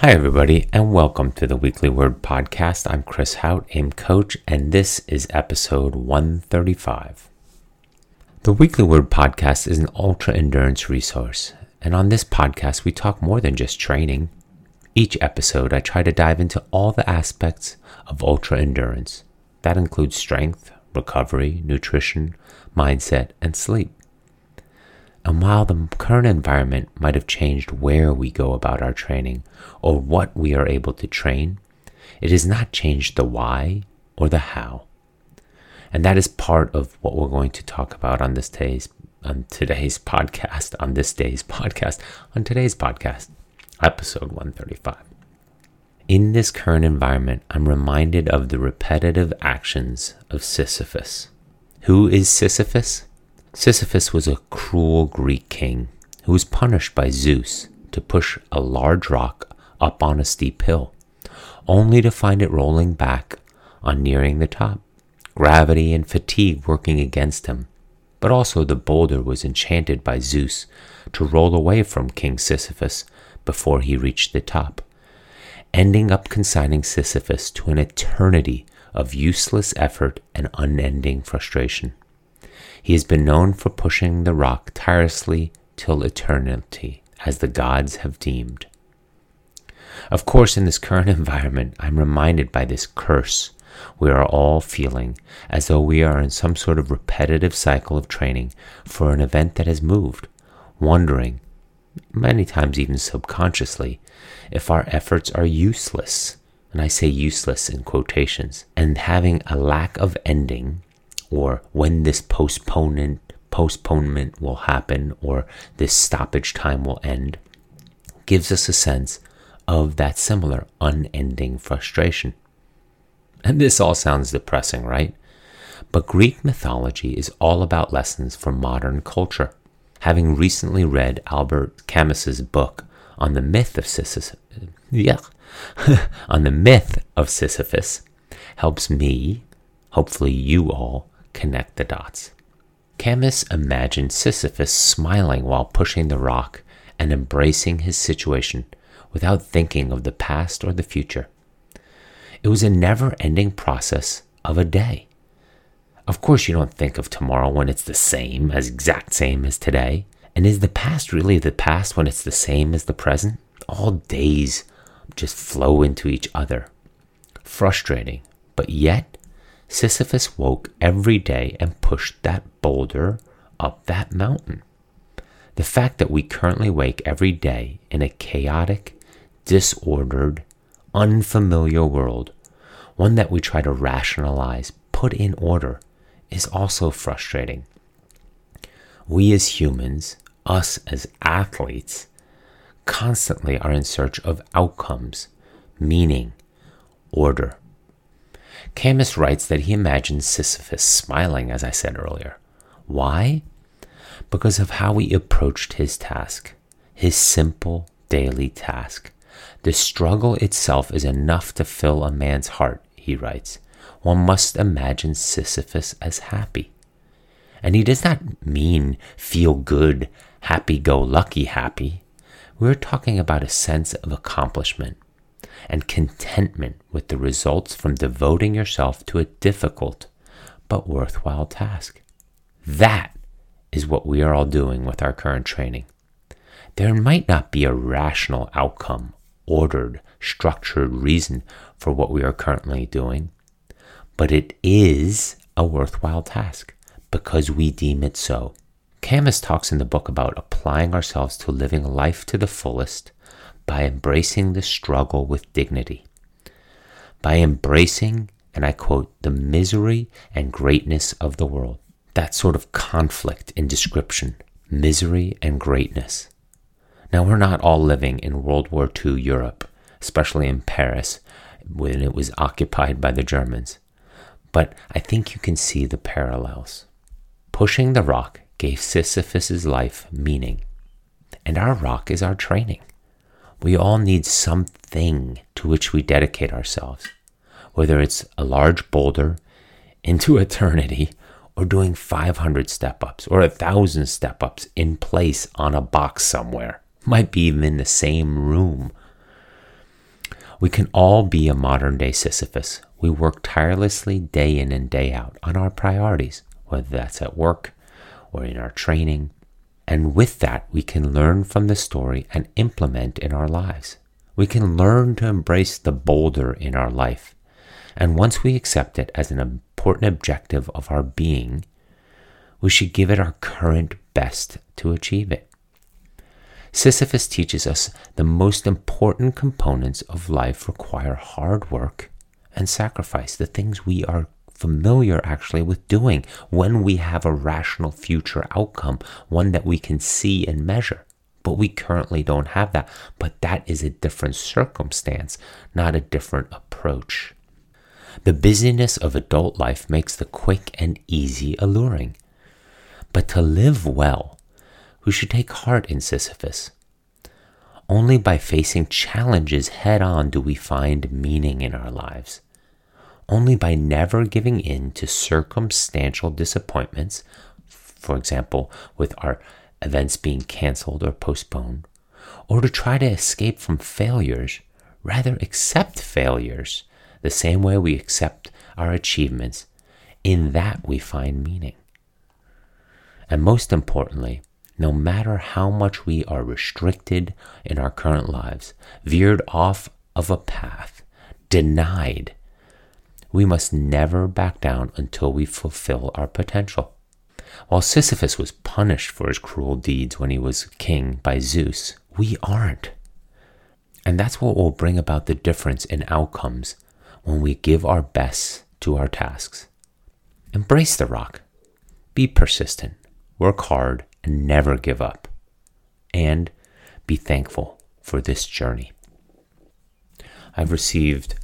Hi, everybody, and welcome to the Weekly Word Podcast. I'm Chris Hauth, AIM Coach, and this is episode 135. The Weekly Word Podcast is an ultra endurance resource, and on this podcast, we talk more than just training. Each episode, I try to dive into all the aspects of ultra endurance. That includes strength, recovery, nutrition, mindset, and sleep. And while the current environment might have changed where we go about our training or what we are able to train, it has not changed the why or the how. And that is part of what we're going to talk about on this day's on today's podcast, on this day's podcast, on today's podcast, episode 135. In this current environment, I'm reminded of the repetitive actions of Sisyphus. Who is Sisyphus? Sisyphus was a cruel Greek king who was punished by Zeus to push a large rock up on a steep hill, only to find it rolling back on nearing the top, gravity and fatigue working against him. But also the boulder was enchanted by Zeus to roll away from King Sisyphus before he reached the top, ending up consigning Sisyphus to an eternity of useless effort and unending frustration. He has been known for pushing the rock tirelessly till eternity, as the gods have deemed. Of course, in this current environment, I'm reminded by this curse we are all feeling as though we are in some sort of repetitive cycle of training for an event that has moved, wondering, many times even subconsciously, if our efforts are useless. And I say useless in quotations, and having a lack of ending or when this postponement postponement will happen or this stoppage time will end gives us a sense of that similar unending frustration. And this all sounds depressing, right? But Greek mythology is all about lessons for modern culture. Having recently read Albert Camus's book on the myth of Sisyphus, yeah, on the myth of Sisyphus helps me, hopefully you all, connect the dots. Camus imagined Sisyphus smiling while pushing the rock and embracing his situation without thinking of the past or the future. It was a never ending process of a day. Of course, you don't think of tomorrow when it's the same, as exact same as today. And is the past really the past when it's the same as the present? All days just flow into each other. Frustrating, but yet Sisyphus woke every day and pushed that boulder up that mountain. The fact that we currently wake every day in a chaotic, disordered, unfamiliar world, one that we try to rationalize, put in order, is also frustrating. We as humans, us as athletes, constantly are in search of outcomes, meaning, order. Camus writes that he imagines Sisyphus smiling, as I said earlier. Why? Because of how he approached his task, his simple daily task. The struggle itself is enough to fill a man's heart, he writes. One must imagine Sisyphus as happy. And he does not mean feel good, happy go lucky happy. We're talking about a sense of accomplishment, and contentment with the results from devoting yourself to a difficult but worthwhile task. That is what we are all doing with our current training. There might not be a rational outcome, ordered, structured reason for what we are currently doing, but it is a worthwhile task because we deem it so. Camus talks in the book about applying ourselves to living life to the fullest by embracing the struggle with dignity, by embracing, and I quote, the misery and greatness of the world. That sort of conflict in description, misery and greatness. Now, we're not all living in World War II Europe, especially in Paris when it was occupied by the Germans, but I think you can see the parallels. Pushing the rock gave Sisyphus's life meaning, and our rock is our training. We all need something to which we dedicate ourselves, whether it's a large boulder into eternity or doing 500 step ups or a thousand step ups in place on a box somewhere, might be even in the same room. We can all be a modern day Sisyphus. We work tirelessly day in and day out on our priorities, whether that's at work or in our training. And with that, we can learn from the story and implement in our lives. We can learn to embrace the boulder in our life. And once we accept it as an important objective of our being, we should give it our current best to achieve it. Sisyphus teaches us the most important components of life require hard work and sacrifice, the things we are familiar actually with doing when we have a rational future outcome, one that we can see and measure. But we currently don't have that. But that is a different circumstance, not a different approach. The busyness of adult life makes the quick and easy alluring. But to live well, we should take heart in Sisyphus. Only by facing challenges head on do we find meaning in our lives. Only by never giving in to circumstantial disappointments, for example, with our events being canceled or postponed, or to try to escape from failures, rather accept failures the same way we accept our achievements, in that we find meaning. And most importantly, no matter how much we are restricted in our current lives, veered off of a path, denied, we must never back down until we fulfill our potential. While Sisyphus was punished for his cruel deeds when he was king by Zeus, we aren't. And that's what will bring about the difference in outcomes when we give our best to our tasks. Embrace the rock. Be persistent work hard, and never give up. And be thankful for this journey. I've received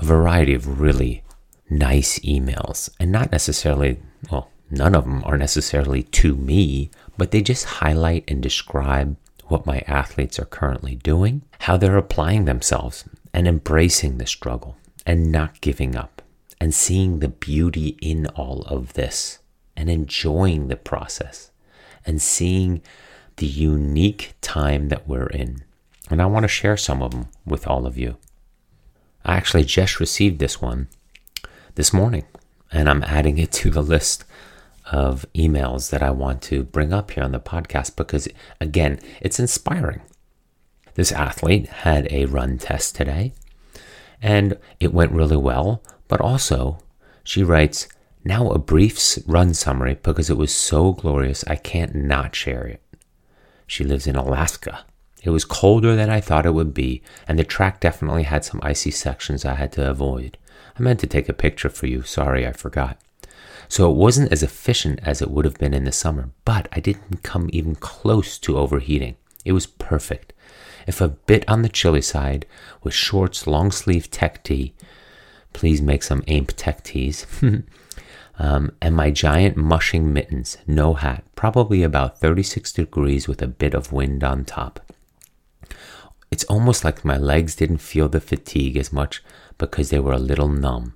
a variety of really nice emails, and not necessarily, well, none of them are necessarily to me, but they just highlight and describe what my athletes are currently doing, how they're applying themselves and embracing the struggle and not giving up and seeing the beauty in all of this and enjoying the process and seeing the unique time that we're in. And I want to share some of them with all of you. I actually just received this one this morning, and I'm adding it to the list of emails that I want to bring up here on the podcast because, again, it's inspiring. This athlete had a run test today, and it went really well, but also she writes, now, a brief run summary because it was so glorious I can't not share it. She lives in Alaska. It was colder than I thought it would be, and the track definitely had some icy sections I had to avoid. I meant to take a picture for you, sorry I forgot. So it wasn't as efficient as it would have been in the summer, but I didn't come even close to overheating. It was perfect. If a bit on the chilly side, with shorts, long sleeve tech tee, please make some AIMP tech tees. um, and my giant mushing mittens, no hat, probably about 36 degrees with a bit of wind on top. It's almost like my legs didn't feel the fatigue as much because they were a little numb.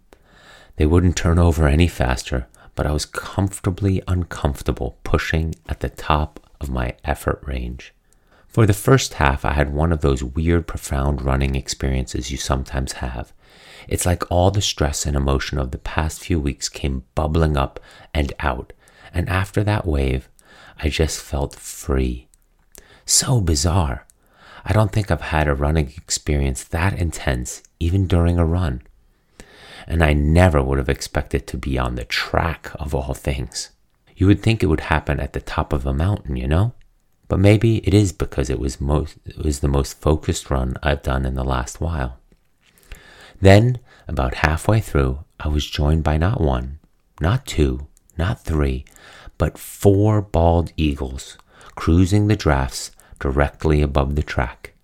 They wouldn't turn over any faster, but I was comfortably uncomfortable pushing at the top of my effort range. For the first half, I had one of those weird, profound running experiences you sometimes have it's like all the stress and emotion of the past few weeks came bubbling up and out. And after that wave, I just felt free. So bizarre. I don't think I've had a running experience that intense, even during a run. And I never would have expected to be on the track of all things. You would think it would happen at the top of a mountain, you know? But maybe it is because it was most it was the most focused run I've done in the last while. Then, about halfway through, I was joined by not one, not two, not three, but four bald eagles cruising the drafts directly above the track.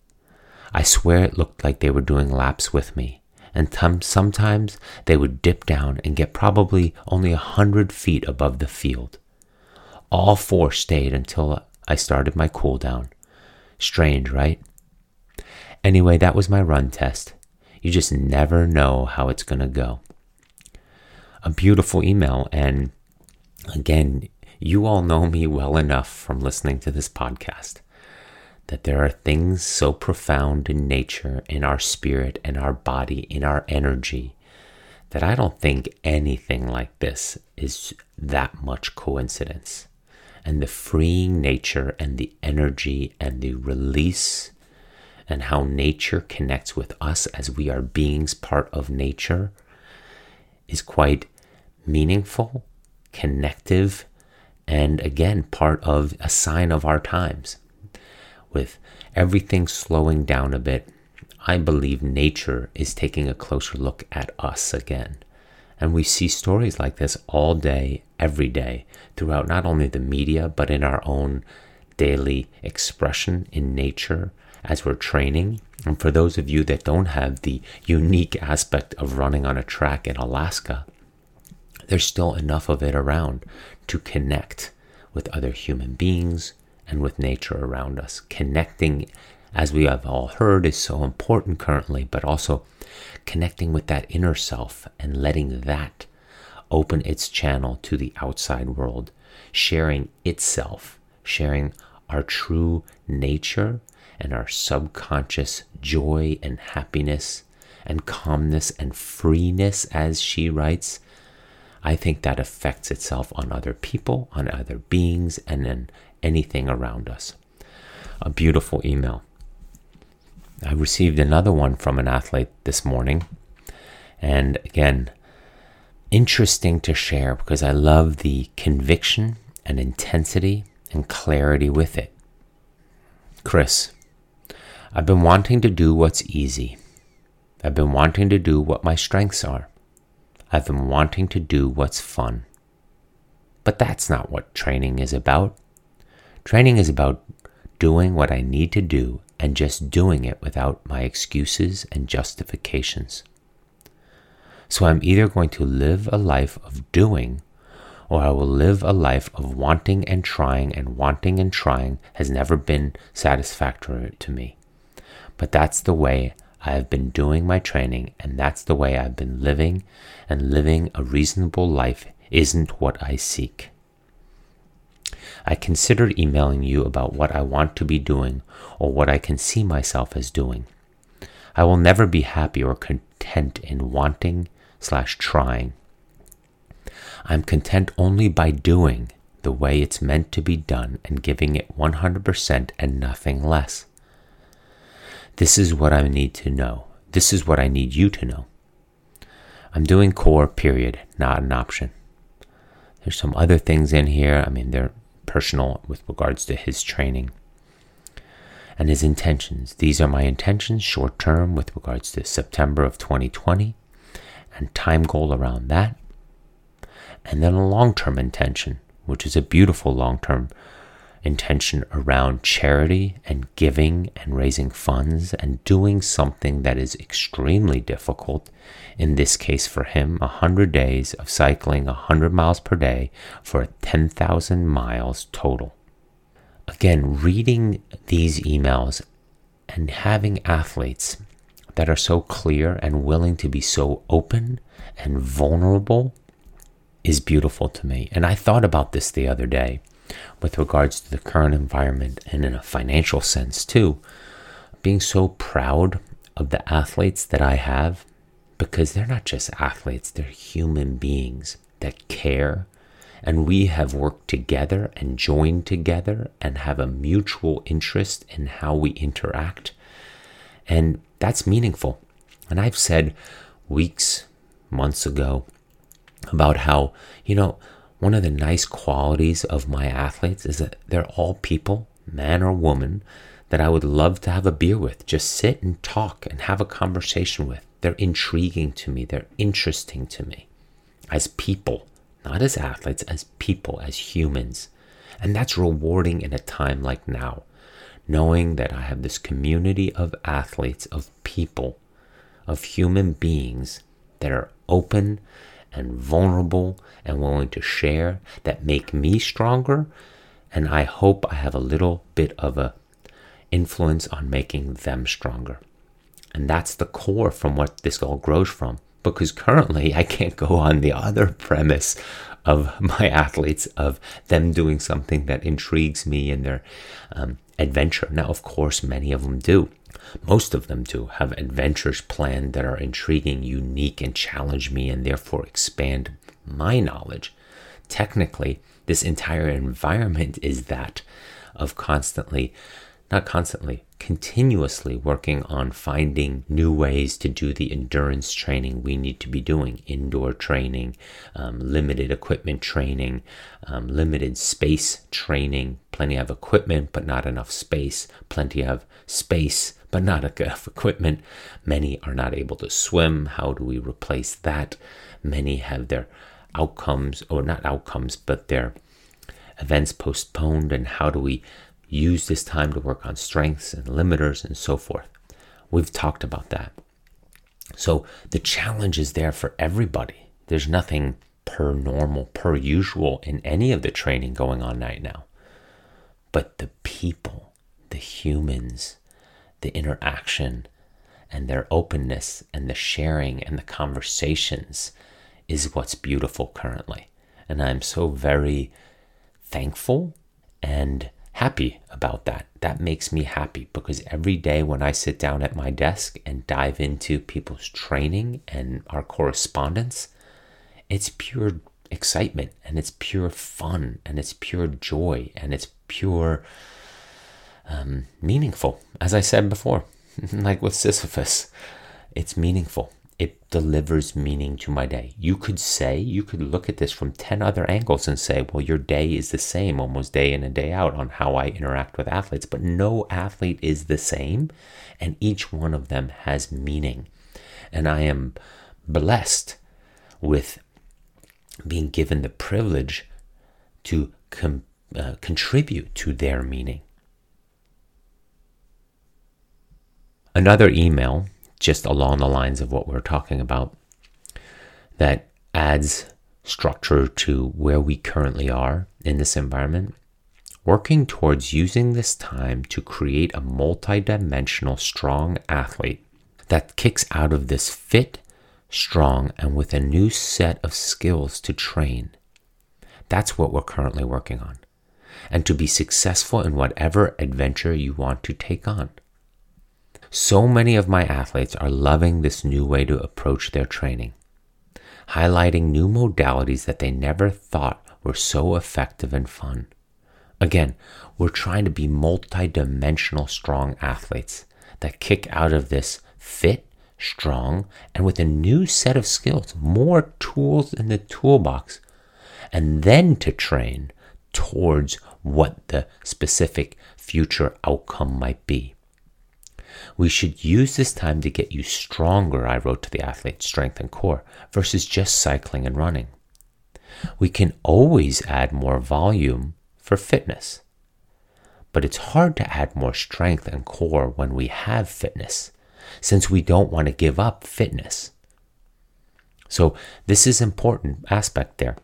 I swear it looked like they were doing laps with me, and t- sometimes they would dip down and get probably only a hundred feet above the field. All four stayed until I started my cool down. Strange, right? Anyway, that was my run test. You just never know how it's going to go. A beautiful email. And again, you all know me well enough from listening to this podcast that there are things so profound in nature, in our spirit, in our body, in our energy, that I don't think anything like this is that much coincidence. And the freeing nature and the energy and the release and how nature connects with us as we are beings part of nature is quite meaningful, connective, and again, part of a sign of our times. With everything slowing down a bit, I believe nature is taking a closer look at us again. And we see stories like this all day, every day, throughout not only the media, but in our own daily expression in nature as we're training. And for those of you that don't have the unique aspect of running on a track in Alaska, there's still enough of it around to connect with other human beings and with nature around us. Connecting, as we have all heard, is so important currently, but also connecting with that inner self and letting that open its channel to the outside world, sharing itself, sharing our true nature and our subconscious joy and happiness and calmness and freeness, as she writes, I think that affects itself on other people, on other beings, and then anything around us. A beautiful email. I received another one from an athlete this morning. And again, interesting to share because I love the conviction and intensity and clarity with it. Chris, I've been wanting to do what's easy. I've been wanting to do what my strengths are. I've been wanting to do what's fun. But that's not what training is about. Training is about doing what I need to do and just doing it without my excuses and justifications. So I'm either going to live a life of doing or I will live a life of wanting and trying, and wanting and trying has never been satisfactory to me. But that's the way I have been doing my training, and that's the way I've been living, and living a reasonable life isn't what I seek. I considered emailing you about what I want to be doing or what I can see myself as doing. I will never be happy or content in wanting slash trying. I'm content only by doing the way it's meant to be done and giving it 100% and nothing less. This is what I need to know. This is what I need you to know. I'm doing core, period, not an option. There's some other things in here. I mean, they're personal with regards to his training and his intentions. These are my intentions short term with regards to September of 2020 and time goal around that. And then a long term intention, which is a beautiful long term intention around charity and giving and raising funds and doing something that is extremely difficult. In this case, for him, 100 days of cycling 100 miles per day for 10,000 miles total. Again, reading these emails and having athletes that are so clear and willing to be so open and vulnerable is beautiful to me. And I thought about this the other day with regards to the current environment and in a financial sense too. Being so proud of the athletes that I have because they're not just athletes, they're human beings that care. And we have worked together and joined together and have a mutual interest in how we interact. And that's meaningful. And I've said weeks, months ago about how, you know, one of the nice qualities of my athletes is that they're all people, man or woman, that I would love to have a beer with, just sit and talk and have a conversation with. They're intriguing to me, they're interesting to me as people, not as athletes, as people, as humans. And that's rewarding in a time like now, knowing that I have this community of athletes, of people, of human beings that are open and vulnerable and willing to share that make me stronger. And I hope I have a little bit of a influence on making them stronger. And that's the core from what this all grows from. Because currently I can't go on the other premise of my athletes of them doing something that intrigues me in their um, adventure. Now, of course, many of them do. Most of them do have adventures planned that are intriguing, unique, and challenge me and therefore expand my knowledge. Technically, this entire environment is that of constantly, not constantly, continuously working on finding new ways to do the endurance training we need to be doing. Indoor training, um, limited equipment training, um, limited space training, plenty of equipment but not enough space, plenty of space but not enough equipment. Many are not able to swim. How do we replace that? Many have their outcomes, or not outcomes, but their events postponed, and how do we use this time to work on strengths and limiters and so forth. We've talked about that. So the challenge is there for everybody. There's nothing per normal, per usual in any of the training going on right now. But the people, the humans, the interaction, and their openness and the sharing and the conversations is what's beautiful currently. And I'm so very thankful and happy about that. That makes me happy because every day when I sit down at my desk and dive into people's training and our correspondence, it's pure excitement and it's pure fun and it's pure joy and it's pure um, meaningful. As I said before, like with Sisyphus, it's meaningful it delivers meaning to my day. You could say, you could look at this from 10 other angles and say, well, your day is the same almost day in and day out on how I interact with athletes, but no athlete is the same, and each one of them has meaning. And I am blessed with being given the privilege to com- uh, contribute to their meaning. Another email just along the lines of what we're talking about that adds structure to where we currently are in this environment, working towards using this time to create a multidimensional strong athlete that kicks out of this fit, strong, and with a new set of skills to train. That's what we're currently working on. And to be successful in whatever adventure you want to take on. So many of my athletes are loving this new way to approach their training, highlighting new modalities that they never thought were so effective and fun. Again, we're trying to be multidimensional strong athletes that kick out of this fit, strong, and with a new set of skills, more tools in the toolbox, and then to train towards what the specific future outcome might be. We should use this time to get you stronger, I wrote to the athlete, strength and core, versus just cycling and running. We can always add more volume for fitness. But it's hard to add more strength and core when we have fitness, since we don't want to give up fitness. So, this is important aspect there.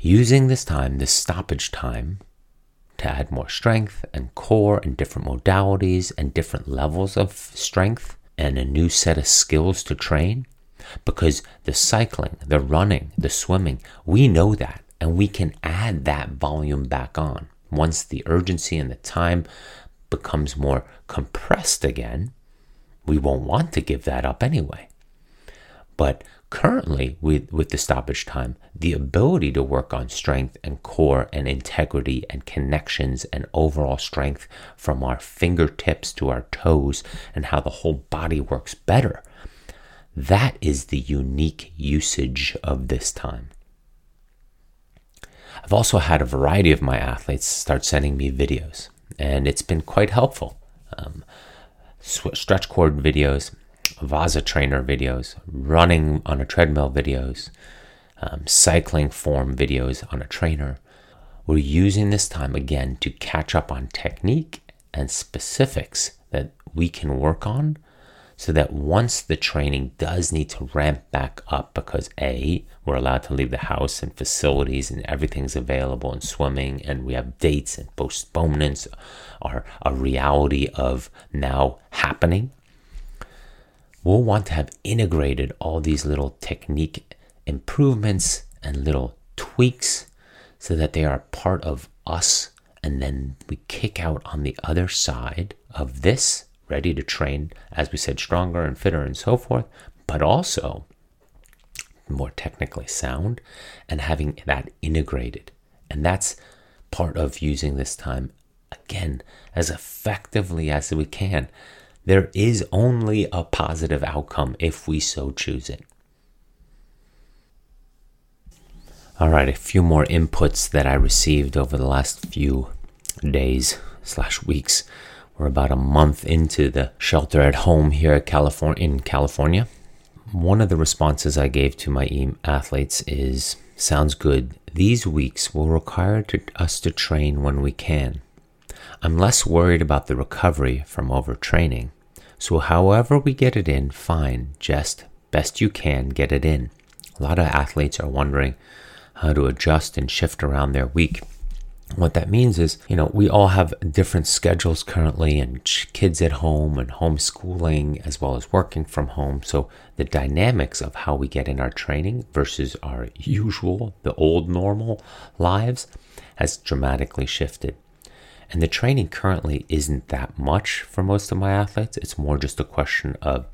Using this time, this stoppage time, to add more strength and core and different modalities and different levels of strength and a new set of skills to train. Because the cycling, the running, the swimming, we know that and we can add that volume back on. Once the urgency and the time becomes more compressed again, we won't want to give that up anyway. But currently with, with the stoppage time, the ability to work on strength and core and integrity and connections and overall strength from our fingertips to our toes and how the whole body works better. That is the unique usage of this time. I've also had a variety of my athletes start sending me videos, and it's been quite helpful. Um, stretch cord videos, Vasa trainer videos, running on a treadmill videos, um, cycling form videos on a trainer. We're using this time again to catch up on technique and specifics that we can work on so that once the training does need to ramp back up because A, we're allowed to leave the house and facilities and everything's available and swimming and we have dates and postponements are a reality of now happening we'll want to have integrated all these little technique improvements and little tweaks so that they are part of us. And then we kick out on the other side of this, ready to train, as we said, stronger and fitter and so forth, but also more technically sound and having that integrated. And that's part of using this time again as effectively as we can. There is only a positive outcome if we so choose it. All right, a few more inputs that I received over the last few days slash weeks. We're about a month into the shelter at home here California in California. One of the responses I gave to my athletes is sounds good. These weeks will require to, us to train when we can. I'm less worried about the recovery from overtraining. So, however we get it in, fine, just best you can get it in. A lot of athletes are wondering how to adjust and shift around their week. What that means is, you know, we all have different schedules currently and kids at home and homeschooling as well as working from home. So the dynamics of how we get in our training versus our usual, the old normal lives has dramatically shifted. And the training currently isn't that much for most of my athletes. It's more just a question of,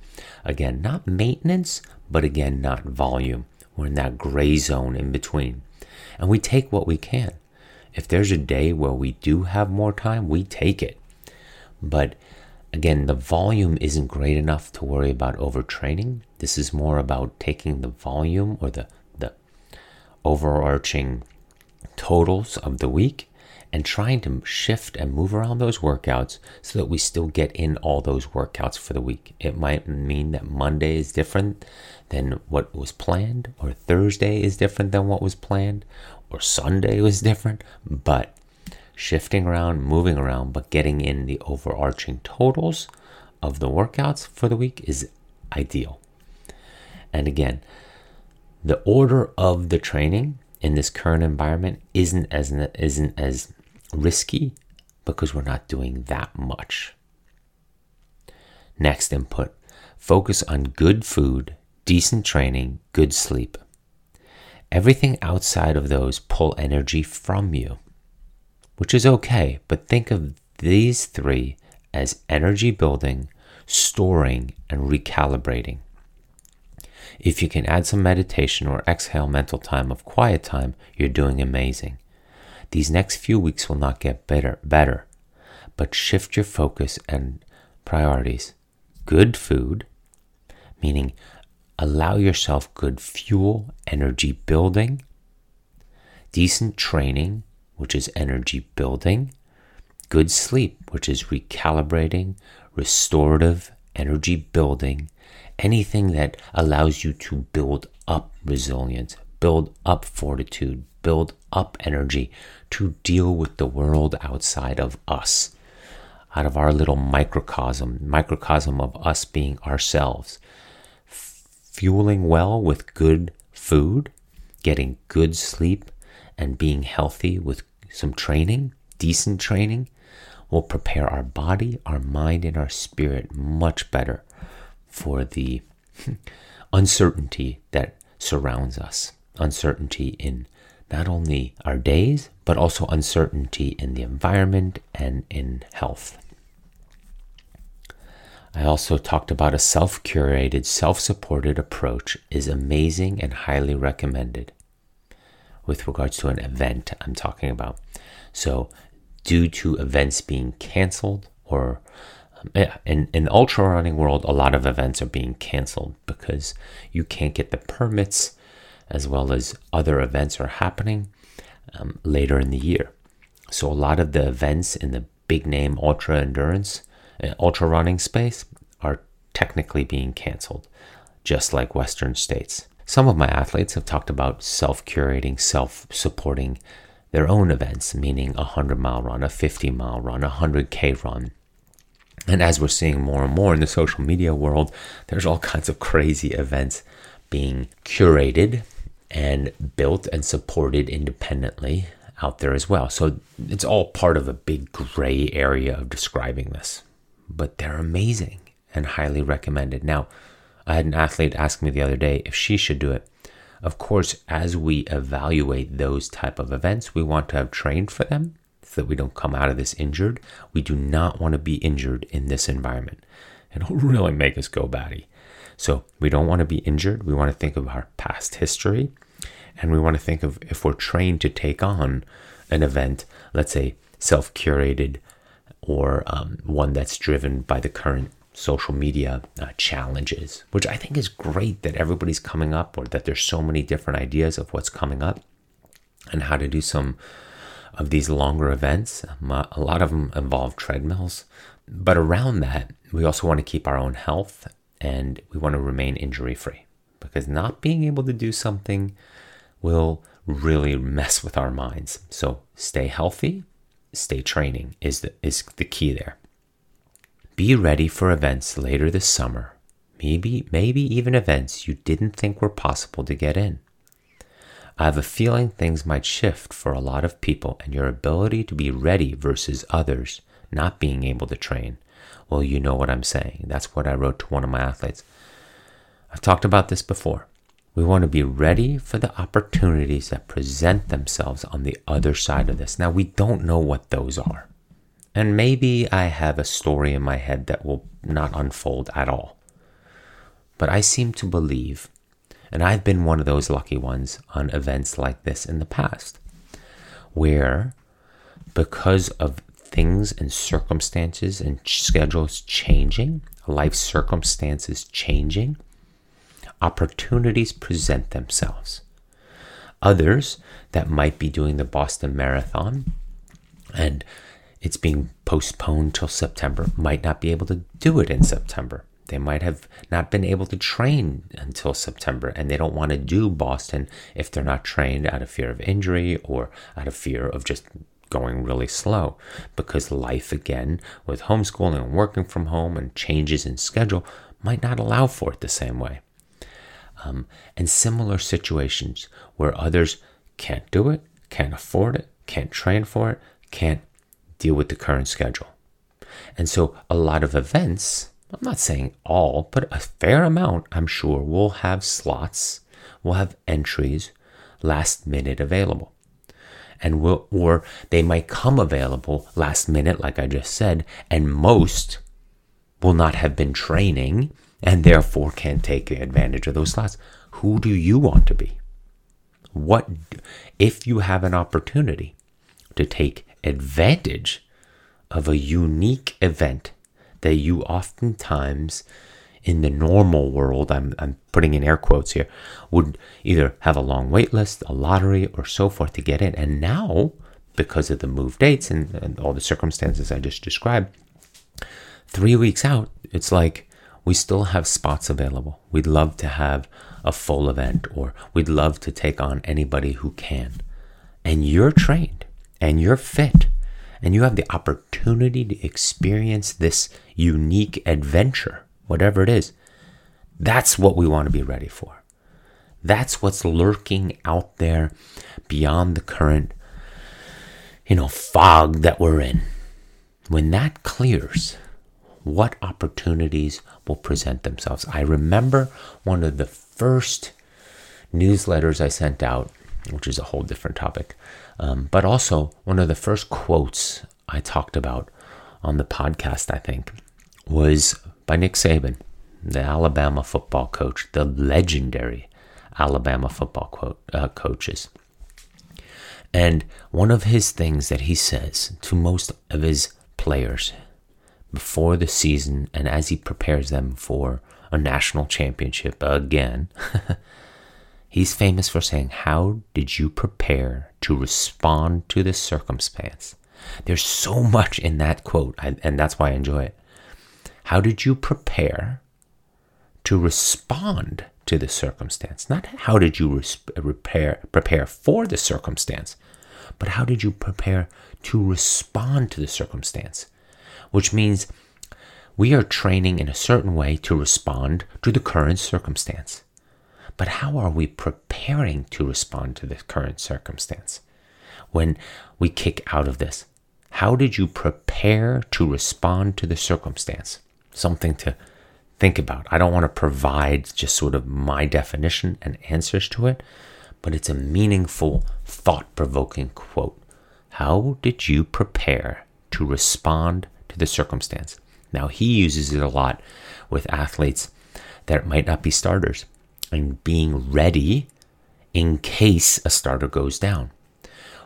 again, not maintenance, but again, not volume. We're in that gray zone in between. And we take what we can. If there's a day where we do have more time, we take it. But again, the volume isn't great enough to worry about overtraining. This is more about taking the volume or the, the overarching totals of the week and trying to shift and move around those workouts so that we still get in all those workouts for the week. It might mean that Monday is different than what was planned, or Thursday is different than what was planned, or Sunday was different, but shifting around, moving around, but getting in the overarching totals of the workouts for the week is ideal. And again, the order of the training in this current environment isn't as isn't as risky because we're not doing that much. Next input focus on good food, decent training, good sleep. Everything outside of those pull energy from you, which is okay, but think of these three as energy building, storing, and recalibrating. If you can add some meditation or exhale mental time of quiet time, you're doing amazing. These next few weeks will not get better, better, but shift your focus and priorities. Good food, meaning allow yourself good fuel, energy building, decent training, which is energy building, good sleep, which is recalibrating, restorative, energy building, anything that allows you to build up resilience, build up fortitude, build up energy to deal with the world outside of us, out of our little microcosm, microcosm of us being ourselves. Fueling well with good food, getting good sleep, and being healthy with some training, decent training, will prepare our body, our mind, and our spirit much better for the uncertainty that surrounds us. Uncertainty in not only our days, but also uncertainty in the environment and in health. I also talked about a self curated, self supported approach is amazing and highly recommended with regards to an event I'm talking about. So, due to events being canceled or um, in, in the ultra running world, a lot of events are being canceled because you can't get the permits as well as other events are happening um, later in the year. So a lot of the events in the big name ultra endurance, uh, ultra running space are technically being canceled, just like Western states. Some of my athletes have talked about self curating, self supporting their own events, meaning a 100 mile run, a 50 mile run, a 100K run. And as we're seeing more and more in the social media world, there's all kinds of crazy events being curated and built and supported independently out there as well. So it's all part of a big gray area of describing this, but they're amazing and highly recommended. Now, I had an athlete ask me the other day if she should do it. Of course, as we evaluate those type of events, we want to have trained for them so that we don't come out of this injured. We do not want to be injured in this environment. It'll really make us go batty. So we don't want to be injured. We want to think of our past history and we want to think of if we're trained to take on an event, let's say self curated or um, one that's driven by the current social media uh, challenges, which I think is great that everybody's coming up or that there's so many different ideas of what's coming up and how to do some of these longer events. Um, uh, a lot of them involve treadmills. But around that, we also want to keep our own health and we want to remain injury free because not being able to do something will really mess with our minds. So stay healthy, stay training is the, is the key there. Be ready for events later this summer, maybe, maybe even events you didn't think were possible to get in. I have a feeling things might shift for a lot of people, and your ability to be ready versus others not being able to train. Well, you know what I'm saying. That's what I wrote to one of my athletes. I've talked about this before. We want to be ready for the opportunities that present themselves on the other side of this. Now, we don't know what those are. And maybe I have a story in my head that will not unfold at all. But I seem to believe, and I've been one of those lucky ones on events like this in the past, where because of things and circumstances and schedules changing, life circumstances changing, opportunities present themselves. Others that might be doing the Boston Marathon and it's being postponed till September, might not be able to do it in September. They might have not been able to train until September, and they don't want to do Boston if they're not trained out of fear of injury or out of fear of just going really slow. Because life, again, with homeschooling and working from home and changes in schedule, might not allow for it the same way. Um, and similar situations where others can't do it, can't afford it, can't train for it, can't deal with the current schedule. And so a lot of events, I'm not saying all, but a fair amount, I'm sure, will have slots, will have entries last minute available. And will, or they might come available last minute, like I just said, and most will not have been training and therefore can't take advantage of those slots. Who do you want to be? What if you have an opportunity to take advantage of a unique event that you oftentimes in the normal world, I'm, I'm putting in air quotes here, would either have a long wait list, a lottery, or so forth to get in. And now, because of the move dates and, and all the circumstances I just described, three weeks out, it's like we still have spots available. We'd love to have a full event, or we'd love to take on anybody who can. And you're trained and you're fit and you have the opportunity to experience this unique adventure, whatever it is, that's what we want to be ready for. That's what's lurking out there beyond the current, you know, fog that we're in. When that clears, what opportunities will present themselves? I remember one of the first newsletters I sent out, which is a whole different topic, um, but also, one of the first quotes I talked about on the podcast, I think, was by Nick Saban, the Alabama football coach, the legendary Alabama football quote, uh, coaches. And one of his things that he says to most of his players before the season and as he prepares them for a national championship again He's famous for saying, How did you prepare to respond to this circumstance? There's so much in that quote, and that's why I enjoy it. How did you prepare to respond to the circumstance? Not how did you prepare, prepare for the circumstance, but how did you prepare to respond to the circumstance? Which means we are training in a certain way to respond to the current circumstance. But how are we preparing to respond to the current circumstance? When we kick out of this, how did you prepare to respond to the circumstance? Something to think about. I don't want to provide just sort of my definition and answers to it, but it's a meaningful, thought provoking quote. How did you prepare to respond to the circumstance? Now, he uses it a lot with athletes that might not be starters and being ready in case a starter goes down.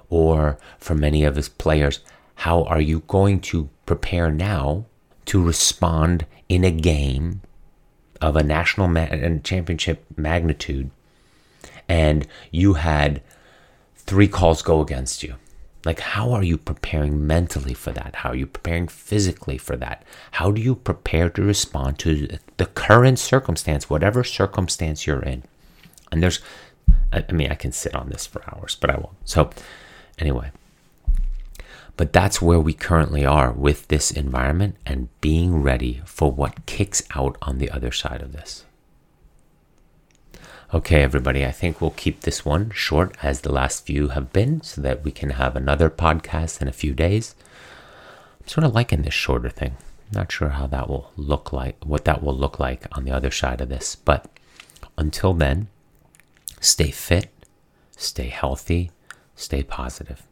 Or for many of his players, how are you going to prepare now to respond in a game of a national ma- championship magnitude and you had three calls go against you? Like, how are you preparing mentally for that? How are you preparing physically for that? How do you prepare to respond to the current circumstance, whatever circumstance you're in? And there's, I mean, I can sit on this for hours, but I won't. So, anyway, but that's where we currently are with this environment and being ready for what kicks out on the other side of this. Okay, everybody, I think we'll keep this one short as the last few have been so that we can have another podcast in a few days. I'm sort of liking this shorter thing. Not sure how that will look like, what that will look like on the other side of this. But until then, stay fit, stay healthy, stay positive.